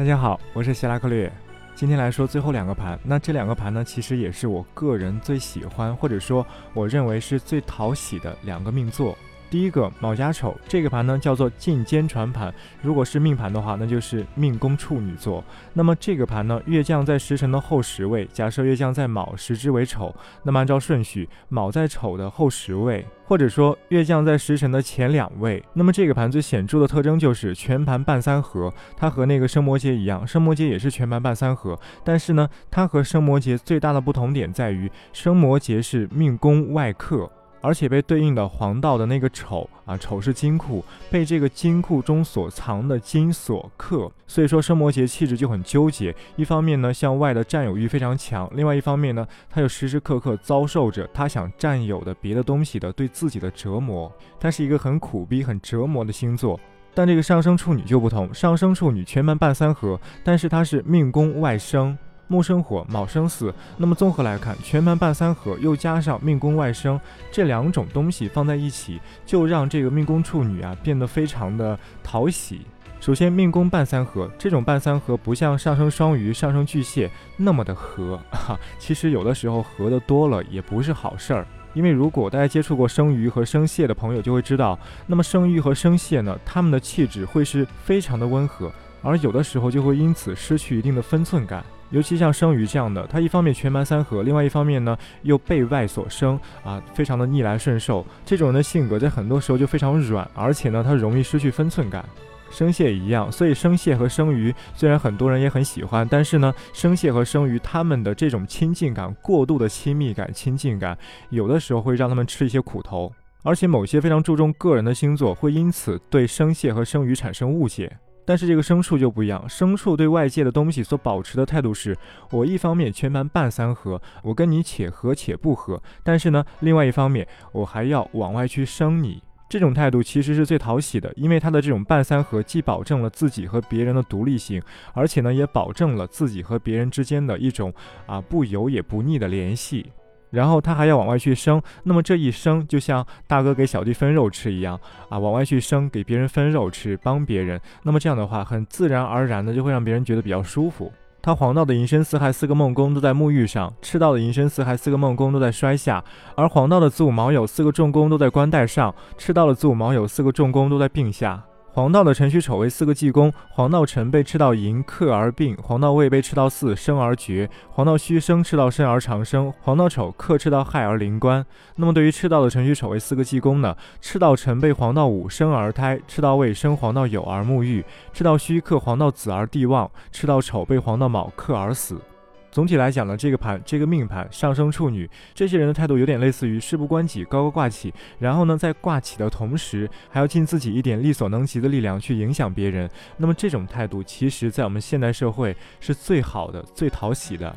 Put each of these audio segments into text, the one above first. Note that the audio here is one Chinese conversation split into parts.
大家好，我是希拉克略。今天来说最后两个盘，那这两个盘呢，其实也是我个人最喜欢，或者说我认为是最讨喜的两个命座。第一个卯家丑这个盘呢叫做进阶传盘，如果是命盘的话，那就是命宫处女座。那么这个盘呢，月将在时辰的后十位，假设月将在卯，时之为丑，那么按照顺序，卯在丑的后十位，或者说月将在时辰的前两位，那么这个盘最显著的特征就是全盘半三合，它和那个生摩羯一样，生摩羯也是全盘半三合，但是呢，它和生摩羯最大的不同点在于，生摩羯是命宫外克。而且被对应的黄道的那个丑啊，丑是金库，被这个金库中所藏的金所克，所以说生摩羯气质就很纠结。一方面呢，向外的占有欲非常强；另外一方面呢，他又时时刻刻遭受着他想占有的别的东西的对自己的折磨。他是一个很苦逼、很折磨的星座。但这个上升处女就不同，上升处女全盘半三合，但是它是命宫外生。木生火，卯生巳。那么综合来看，全盘半三合，又加上命宫外生这两种东西放在一起，就让这个命宫处女啊变得非常的讨喜。首先，命宫半三合，这种半三合不像上升双鱼、上升巨蟹那么的合哈。其实有的时候合的多了也不是好事儿，因为如果大家接触过生鱼和生蟹的朋友就会知道，那么生鱼和生蟹呢，他们的气质会是非常的温和，而有的时候就会因此失去一定的分寸感。尤其像生鱼这样的，它一方面全盘三合，另外一方面呢又被外所生啊，非常的逆来顺受。这种人的性格在很多时候就非常软，而且呢，他容易失去分寸感。生蟹一样，所以生蟹和生鱼虽然很多人也很喜欢，但是呢，生蟹和生鱼他们的这种亲近感，过度的亲密感、亲近感，有的时候会让他们吃一些苦头。而且某些非常注重个人的星座，会因此对生蟹和生鱼产生误解。但是这个牲畜就不一样，牲畜对外界的东西所保持的态度是：我一方面全盘半三合，我跟你且合且不合，但是呢，另外一方面我还要往外去生你。这种态度其实是最讨喜的，因为他的这种半三合既保证了自己和别人的独立性，而且呢，也保证了自己和别人之间的一种啊不油也不腻的联系。然后他还要往外去生，那么这一生就像大哥给小弟分肉吃一样啊，往外去生，给别人分肉吃，帮别人。那么这样的话，很自然而然的就会让别人觉得比较舒服。他黄道的寅申巳亥四个梦宫都在沐浴上，赤道的寅申巳亥四个梦宫都在衰下，而黄道的子午卯酉四个重宫都在官带上，赤道的子午卯酉四个重宫都在病下。黄道的辰戌丑未四个忌宫，黄道辰被赤道寅克而病，黄道未被赤道巳生而绝，黄道戌生赤道申而长生，黄道丑克赤道亥而临官。那么对于赤道的辰戌丑未四个忌宫呢？赤道辰被黄道午生而胎，赤道未生黄道酉而沐浴，赤道戌克黄道子而地旺，赤道丑被黄道卯克而死。总体来讲呢，这个盘，这个命盘上升处女，这些人的态度有点类似于事不关己，高高挂起，然后呢，在挂起的同时，还要尽自己一点力所能及的力量去影响别人。那么这种态度，其实在我们现代社会是最好的、最讨喜的。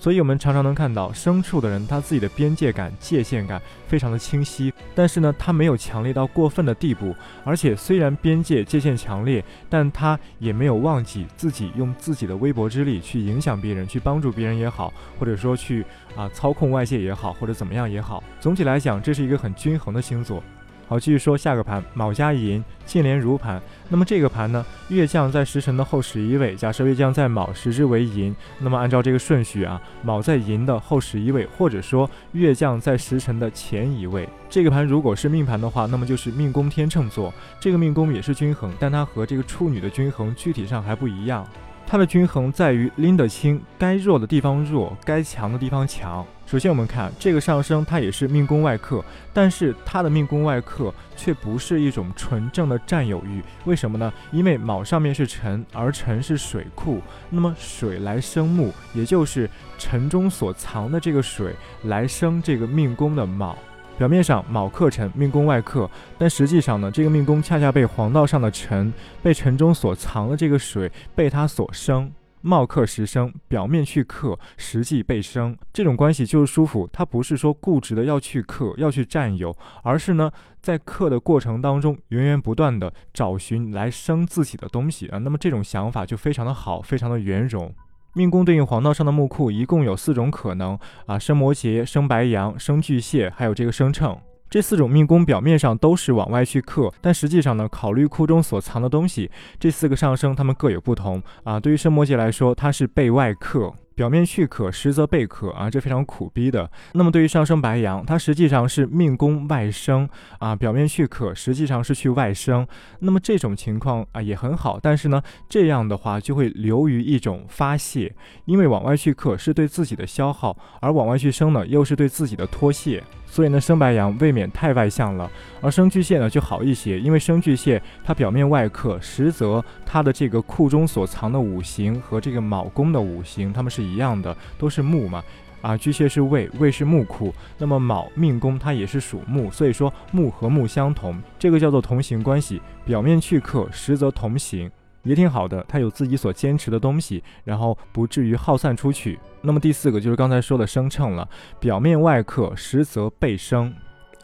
所以，我们常常能看到牲畜的人，他自己的边界感、界限感非常的清晰，但是呢，他没有强烈到过分的地步。而且，虽然边界界限强烈，但他也没有忘记自己用自己的微薄之力去影响别人，去帮助别人也好，或者说去啊操控外界也好，或者怎么样也好。总体来讲，这是一个很均衡的星座。好，继续说下个盘，卯加寅，进连如盘。那么这个盘呢，月将在时辰的后十一位。假设月将在卯，时之为寅。那么按照这个顺序啊，卯在寅的后十一位，或者说月将在时辰的前一位。这个盘如果是命盘的话，那么就是命宫天秤座。这个命宫也是均衡，但它和这个处女的均衡具体上还不一样。它的均衡在于拎得清，该弱的地方弱，该强的地方强。首先，我们看这个上升，它也是命宫外克，但是它的命宫外克却不是一种纯正的占有欲。为什么呢？因为卯上面是辰，而辰是水库，那么水来生木，也就是辰中所藏的这个水来生这个命宫的卯。表面上卯克辰，命宫外克，但实际上呢，这个命宫恰恰被黄道上的辰，被辰中所藏的这个水被它所生，卯克时生，表面去克，实际被生，这种关系就是舒服。它不是说固执的要去克，要去占有，而是呢，在克的过程当中，源源不断的找寻来生自己的东西啊。那么这种想法就非常的好，非常的圆融。命宫对应黄道上的木库，一共有四种可能啊：生摩羯、生白羊、生巨蟹，还有这个生秤。这四种命宫表面上都是往外去克，但实际上呢，考虑库中所藏的东西，这四个上升它们各有不同啊。对于生摩羯来说，它是背外克。表面去可，实则被可啊，这非常苦逼的。那么对于上升白羊，它实际上是命宫外生啊，表面去可，实际上是去外生。那么这种情况啊也很好，但是呢，这样的话就会流于一种发泄，因为往外去克是对自己的消耗，而往外去生呢又是对自己的脱卸。所以呢，生白羊未免太外向了，而生巨蟹呢就好一些，因为生巨蟹它表面外克，实则它的这个库中所藏的五行和这个卯宫的五行，它们是一一样的，都是木嘛。啊，巨蟹是未，未是木库，那么卯命宫它也是属木，所以说木和木相同，这个叫做同行关系，表面去克，实则同行。也挺好的，他有自己所坚持的东西，然后不至于耗散出去。那么第四个就是刚才说的生秤了，表面外克，实则背生。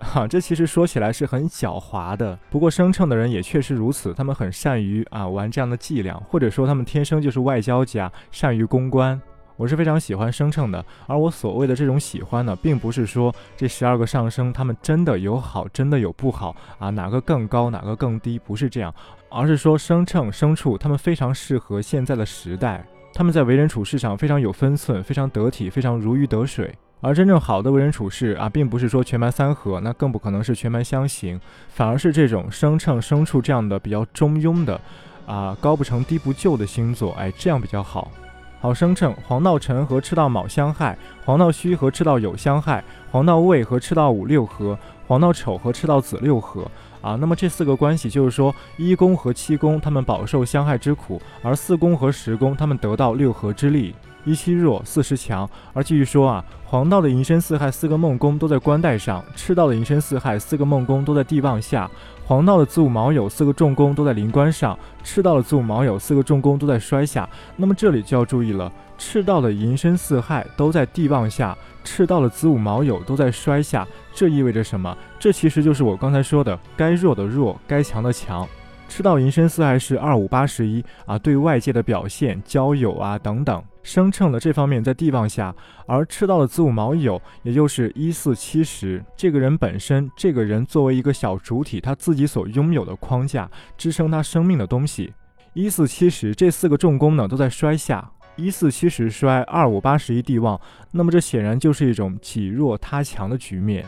哈，这其实说起来是很狡猾的。不过生秤的人也确实如此，他们很善于啊玩这样的伎俩，或者说他们天生就是外交家，善于公关。我是非常喜欢生秤的，而我所谓的这种喜欢呢，并不是说这十二个上升他们真的有好，真的有不好啊，哪个更高，哪个更低，不是这样，而是说生秤、生处他们非常适合现在的时代，他们在为人处事上非常有分寸，非常得体，非常如鱼得水。而真正好的为人处事啊，并不是说全盘三合，那更不可能是全盘相刑，反而是这种生秤、生处这样的比较中庸的，啊，高不成低不就的星座，哎，这样比较好。好生秤，黄道辰和赤道卯相害，黄道戌和赤道酉相害，黄道未和赤道午六合，黄道丑和赤道子六合。啊，那么这四个关系就是说，一宫和七宫他们饱受相害之苦，而四宫和十宫他们得到六合之力。一七弱，四十强。而继续说啊，黄道的寅申巳亥四个梦宫都在官带上，赤道的寅申巳亥四个梦宫都在地旺下。黄道的子午卯酉四个重宫都在临官上，赤道的子午卯酉四个重宫都在衰下。那么这里就要注意了，赤道的寅申巳亥都在地旺下，赤道的子午卯酉都在衰下。这意味着什么？这其实就是我刚才说的，该弱的弱，该强的强。赤道寅申巳亥是二五八十一啊，对外界的表现、交友啊等等。声称的这方面在地旺下，而赤道的子午卯酉，也就是一四七十，这个人本身，这个人作为一个小主体，他自己所拥有的框架，支撑他生命的东西，一四七十这四个重宫呢都在衰下，一四七十衰，二五八十一地旺，那么这显然就是一种己弱他强的局面。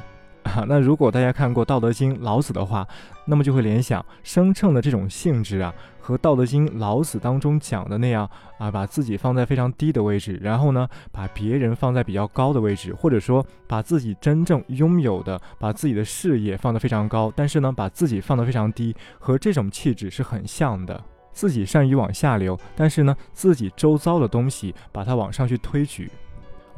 那如果大家看过《道德经》老子的话，那么就会联想生秤的这种性质啊，和《道德经》老子当中讲的那样啊，把自己放在非常低的位置，然后呢，把别人放在比较高的位置，或者说把自己真正拥有的，把自己的事业放得非常高，但是呢，把自己放得非常低，和这种气质是很像的。自己善于往下流，但是呢，自己周遭的东西把它往上去推举。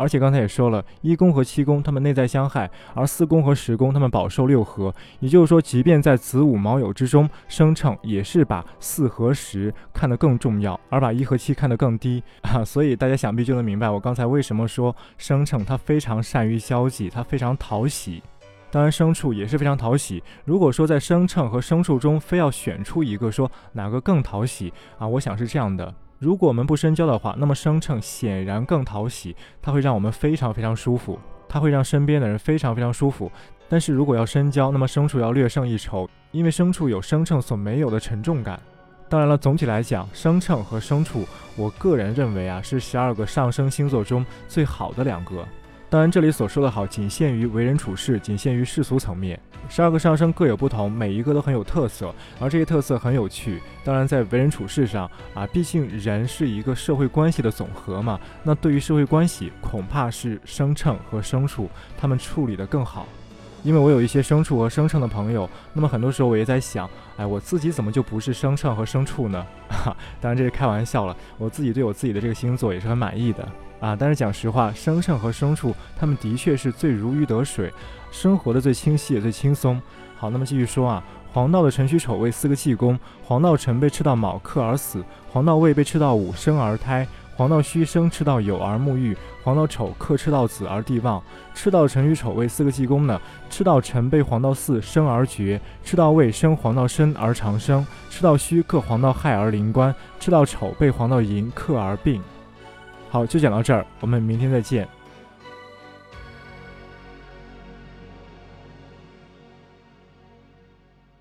而且刚才也说了，一宫和七宫他们内在相害，而四宫和十宫他们饱受六合。也就是说，即便在子午卯酉之中生秤，也是把四和十看得更重要，而把一和七看得更低啊。所以大家想必就能明白我刚才为什么说生秤它非常善于交际，它非常讨喜。当然，牲畜也是非常讨喜。如果说在生秤和牲畜中非要选出一个，说哪个更讨喜啊？我想是这样的。如果我们不深交的话，那么生秤显然更讨喜，它会让我们非常非常舒服，它会让身边的人非常非常舒服。但是如果要深交，那么牲畜要略胜一筹，因为牲畜有生秤所没有的沉重感。当然了，总体来讲，生秤和牲畜，我个人认为啊，是十二个上升星座中最好的两个。当然，这里所说的好仅限于为人处事，仅限于世俗层面。十二个上升各有不同，每一个都很有特色，而这些特色很有趣。当然，在为人处事上啊，毕竟人是一个社会关系的总和嘛。那对于社会关系，恐怕是生秤和牲畜他们处理的更好。因为我有一些牲畜和生秤的朋友，那么很多时候我也在想，哎，我自己怎么就不是生秤和牲畜呢？哈，当然这是开玩笑了。我自己对我自己的这个星座也是很满意的。啊，但是讲实话，生秤和牲畜，他们的确是最如鱼得水，生活的最清晰也最轻松。好，那么继续说啊，黄道的辰戌丑未四个忌宫，黄道辰被赤道卯克而死，黄道未被赤道午生而胎，黄道戌生赤道酉而沐浴，黄道丑克赤道子而地旺。赤道辰戌丑未四个忌宫呢，赤道辰被黄道巳生而绝，赤道未生黄道申而长生，赤道戌克黄道亥而临官，赤道丑被黄道寅克而病。好，就讲到这儿，我们明天再见。